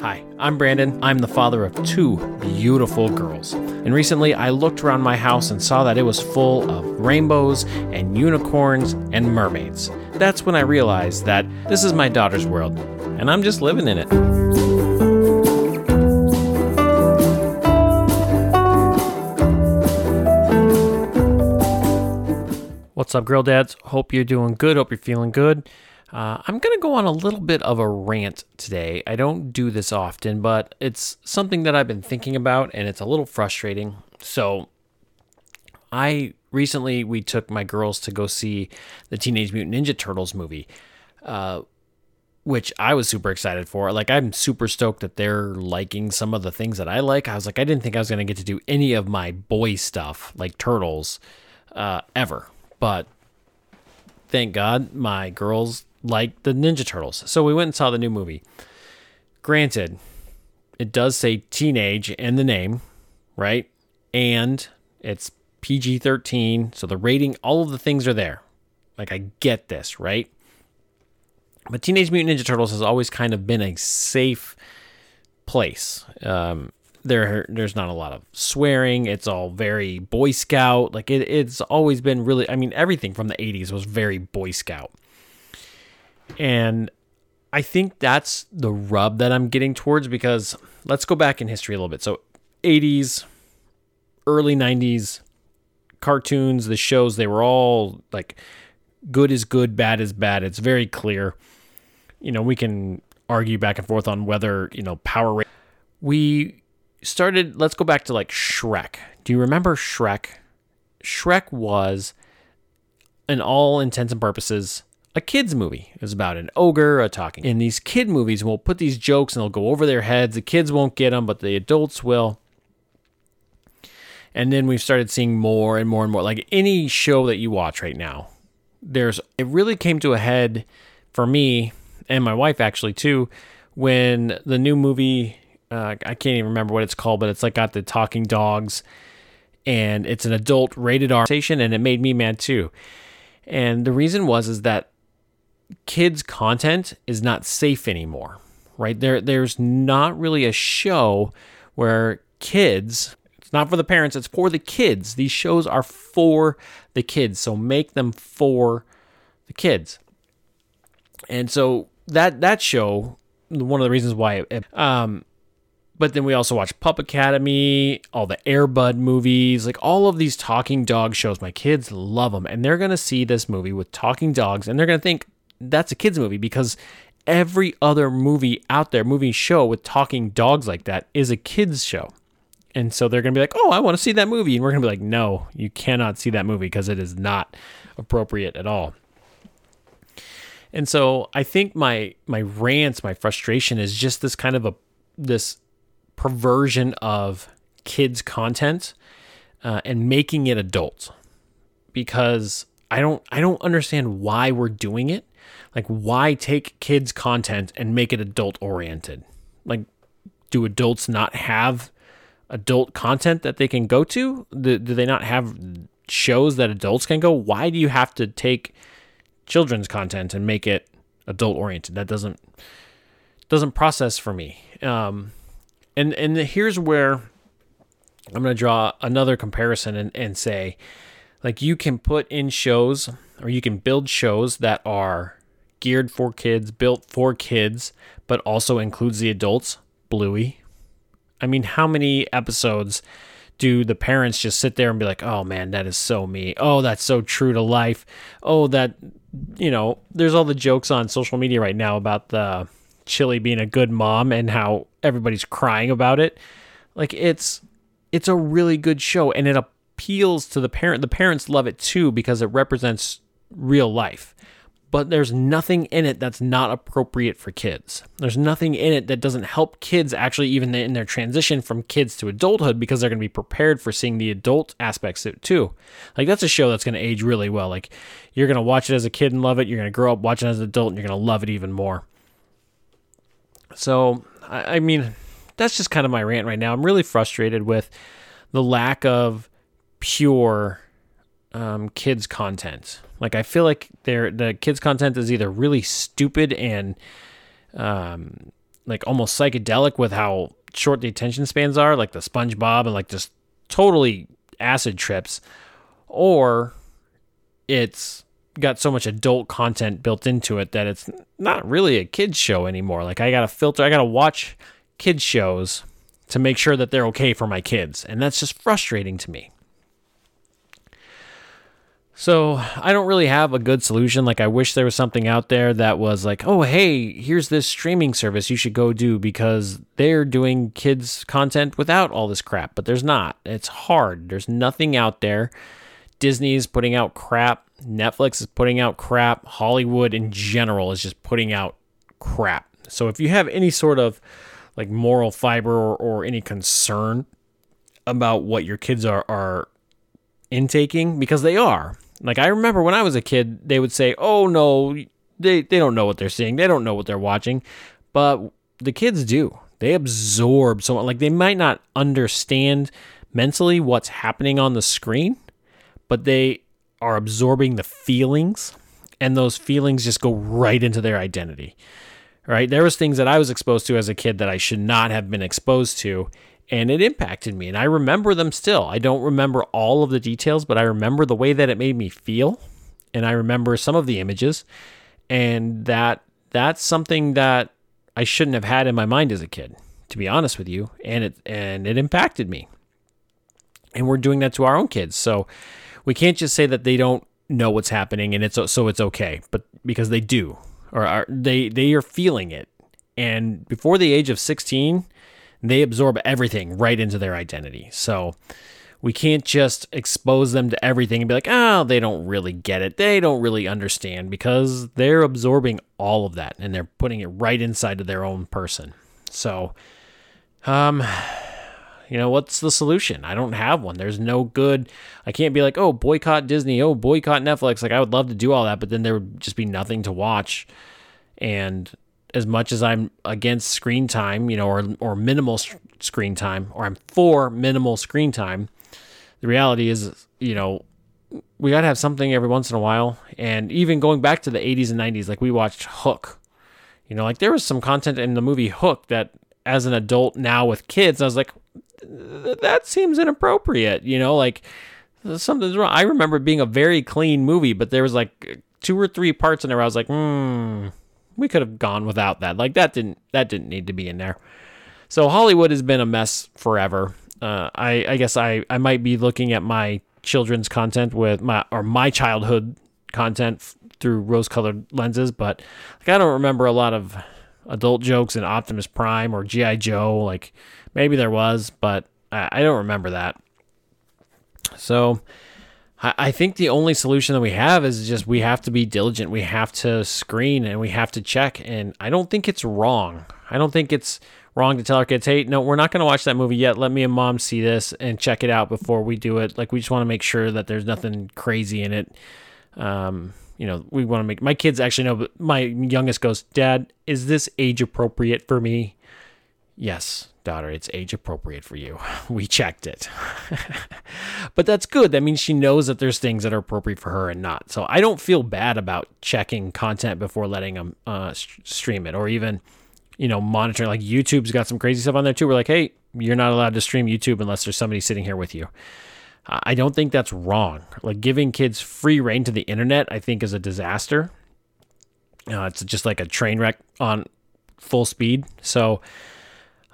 Hi, I'm Brandon. I'm the father of two beautiful girls. And recently I looked around my house and saw that it was full of rainbows and unicorns and mermaids. That's when I realized that this is my daughter's world, and I'm just living in it. What's up, girl dads? Hope you're doing good. Hope you're feeling good. Uh, I'm going to go on a little bit of a rant today. I don't do this often, but it's something that I've been thinking about and it's a little frustrating. So, I recently we took my girls to go see the Teenage Mutant Ninja Turtles movie, uh, which I was super excited for. Like, I'm super stoked that they're liking some of the things that I like. I was like, I didn't think I was going to get to do any of my boy stuff like Turtles uh, ever but thank God my girls like the Ninja Turtles. So we went and saw the new movie. Granted, it does say teenage in the name, right? And it's PG 13. So the rating, all of the things are there. Like, I get this, right? But Teenage Mutant Ninja Turtles has always kind of been a safe place. Um, there there's not a lot of swearing it's all very boy scout like it, it's always been really i mean everything from the 80s was very boy scout and i think that's the rub that i'm getting towards because let's go back in history a little bit so 80s early 90s cartoons the shows they were all like good is good bad is bad it's very clear you know we can argue back and forth on whether you know power we started, let's go back to like Shrek. Do you remember Shrek? Shrek was, in all intents and purposes, a kids movie. It was about an ogre, a talking. In these kid movies, we'll put these jokes and they'll go over their heads. The kids won't get them, but the adults will. And then we've started seeing more and more and more. Like any show that you watch right now, there's it really came to a head for me and my wife actually too when the new movie uh, I can't even remember what it's called, but it's like got the talking dogs, and it's an adult rated R station, and it made me mad too. And the reason was is that kids content is not safe anymore, right? There, there's not really a show where kids. It's not for the parents; it's for the kids. These shows are for the kids, so make them for the kids. And so that that show, one of the reasons why, it, um, but then we also watch Pup Academy, all the Airbud movies, like all of these talking dog shows. My kids love them. And they're going to see this movie with talking dogs and they're going to think that's a kids movie because every other movie out there, movie show with talking dogs like that is a kids show. And so they're going to be like, "Oh, I want to see that movie." And we're going to be like, "No, you cannot see that movie because it is not appropriate at all." And so I think my my rants, my frustration is just this kind of a this perversion of kids content uh, and making it adult because I don't I don't understand why we're doing it. Like why take kids content and make it adult oriented? Like do adults not have adult content that they can go to? Do, do they not have shows that adults can go? Why do you have to take children's content and make it adult oriented? That doesn't doesn't process for me. Um, and and here's where I'm going to draw another comparison and, and say, like, you can put in shows or you can build shows that are geared for kids, built for kids, but also includes the adults. Bluey. I mean, how many episodes do the parents just sit there and be like, oh man, that is so me. Oh, that's so true to life. Oh, that, you know, there's all the jokes on social media right now about the Chilli being a good mom and how everybody's crying about it. Like it's it's a really good show and it appeals to the parent. The parents love it too because it represents real life. But there's nothing in it that's not appropriate for kids. There's nothing in it that doesn't help kids actually even in their transition from kids to adulthood because they're going to be prepared for seeing the adult aspects of it too. Like that's a show that's going to age really well. Like you're going to watch it as a kid and love it. You're going to grow up watching it as an adult and you're going to love it even more. So, I, I mean, that's just kind of my rant right now. I'm really frustrated with the lack of pure um, kids content. Like I feel like there the kids content is either really stupid and um, like almost psychedelic with how short the attention spans are, like the SpongeBob and like just totally acid trips, or it's got so much adult content built into it that it's not really a kids show anymore. Like I got to filter, I got to watch kids shows to make sure that they're okay for my kids, and that's just frustrating to me. So I don't really have a good solution. Like I wish there was something out there that was like, oh hey, here's this streaming service you should go do because they're doing kids content without all this crap. But there's not. It's hard. There's nothing out there. Disney's putting out crap. Netflix is putting out crap. Hollywood in general is just putting out crap. So if you have any sort of like moral fiber or, or any concern about what your kids are are intaking because they are like I remember when I was a kid, they would say, "Oh no, they they don't know what they're seeing. They don't know what they're watching." But the kids do. They absorb so like they might not understand mentally what's happening on the screen, but they are absorbing the feelings and those feelings just go right into their identity. Right? There was things that I was exposed to as a kid that I should not have been exposed to and it impacted me and I remember them still. I don't remember all of the details, but I remember the way that it made me feel and I remember some of the images and that that's something that I shouldn't have had in my mind as a kid, to be honest with you, and it and it impacted me. And we're doing that to our own kids. So we can't just say that they don't know what's happening and it's so it's okay, but because they do or are, they they are feeling it. And before the age of 16, they absorb everything right into their identity. So we can't just expose them to everything and be like, oh, they don't really get it. They don't really understand because they're absorbing all of that and they're putting it right inside of their own person. So, um, you know, what's the solution? I don't have one. There's no good. I can't be like, oh, boycott Disney, oh, boycott Netflix. Like, I would love to do all that, but then there would just be nothing to watch. And as much as I'm against screen time, you know, or or minimal screen time, or I'm for minimal screen time, the reality is, you know, we got to have something every once in a while. And even going back to the 80s and 90s, like we watched Hook, you know, like there was some content in the movie Hook that, as an adult now with kids, I was like, that seems inappropriate, you know, like something's wrong. I remember being a very clean movie, but there was like two or three parts in there I was like, hmm we could have gone without that. Like that didn't that didn't need to be in there. So Hollywood has been a mess forever. Uh, I I guess I I might be looking at my children's content with my or my childhood content f- through rose-colored lenses, but like I don't remember a lot of adult jokes in Optimus Prime or GI Joe. Like maybe there was, but I, I don't remember that. So I think the only solution that we have is just we have to be diligent. We have to screen and we have to check. And I don't think it's wrong. I don't think it's wrong to tell our kids, hey, no, we're not going to watch that movie yet. Let me and mom see this and check it out before we do it. Like, we just want to make sure that there's nothing crazy in it. Um, you know, we want to make my kids actually know, but my youngest goes, Dad, is this age appropriate for me? Yes daughter, it's age appropriate for you. We checked it. but that's good. That means she knows that there's things that are appropriate for her and not. So I don't feel bad about checking content before letting them uh, stream it or even, you know, monitoring. Like YouTube's got some crazy stuff on there too. We're like, hey, you're not allowed to stream YouTube unless there's somebody sitting here with you. I don't think that's wrong. Like giving kids free reign to the internet, I think is a disaster. Uh, it's just like a train wreck on full speed. So,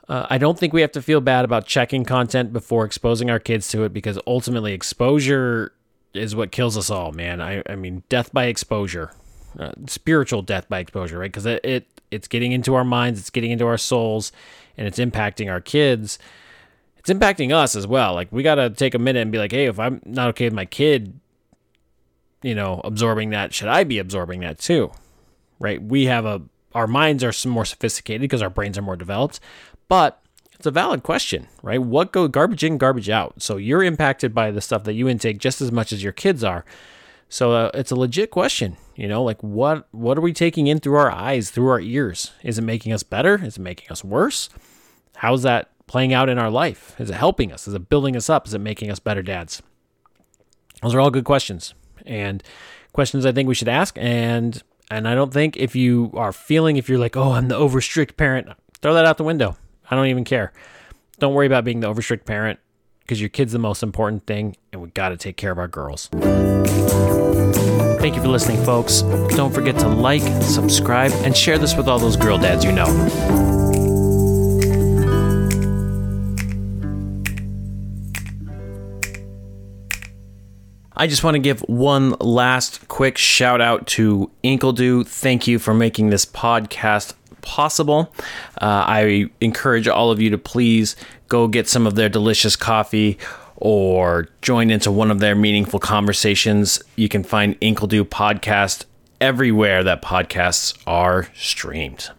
uh, I don't think we have to feel bad about checking content before exposing our kids to it because ultimately exposure is what kills us all, man. I, I mean, death by exposure, uh, spiritual death by exposure, right? Because it, it it's getting into our minds, it's getting into our souls, and it's impacting our kids. It's impacting us as well. Like we got to take a minute and be like, hey, if I'm not okay with my kid, you know, absorbing that, should I be absorbing that too? Right? We have a our minds are more sophisticated because our brains are more developed, but it's a valid question, right? What go garbage in, garbage out. So you're impacted by the stuff that you intake just as much as your kids are. So uh, it's a legit question, you know, like what what are we taking in through our eyes, through our ears? Is it making us better? Is it making us worse? How's that playing out in our life? Is it helping us? Is it building us up? Is it making us better dads? Those are all good questions and questions I think we should ask. And and I don't think if you are feeling if you're like, oh, I'm the over strict parent, Throw that out the window. I don't even care. Don't worry about being the overstrict parent because your kid's the most important thing, and we got to take care of our girls. Thank you for listening, folks. Don't forget to like, subscribe, and share this with all those girl dads you know. I just want to give one last quick shout out to Inkledo. Thank you for making this podcast possible. Uh, I encourage all of you to please go get some of their delicious coffee or join into one of their meaningful conversations. You can find Inkledo podcast everywhere that podcasts are streamed.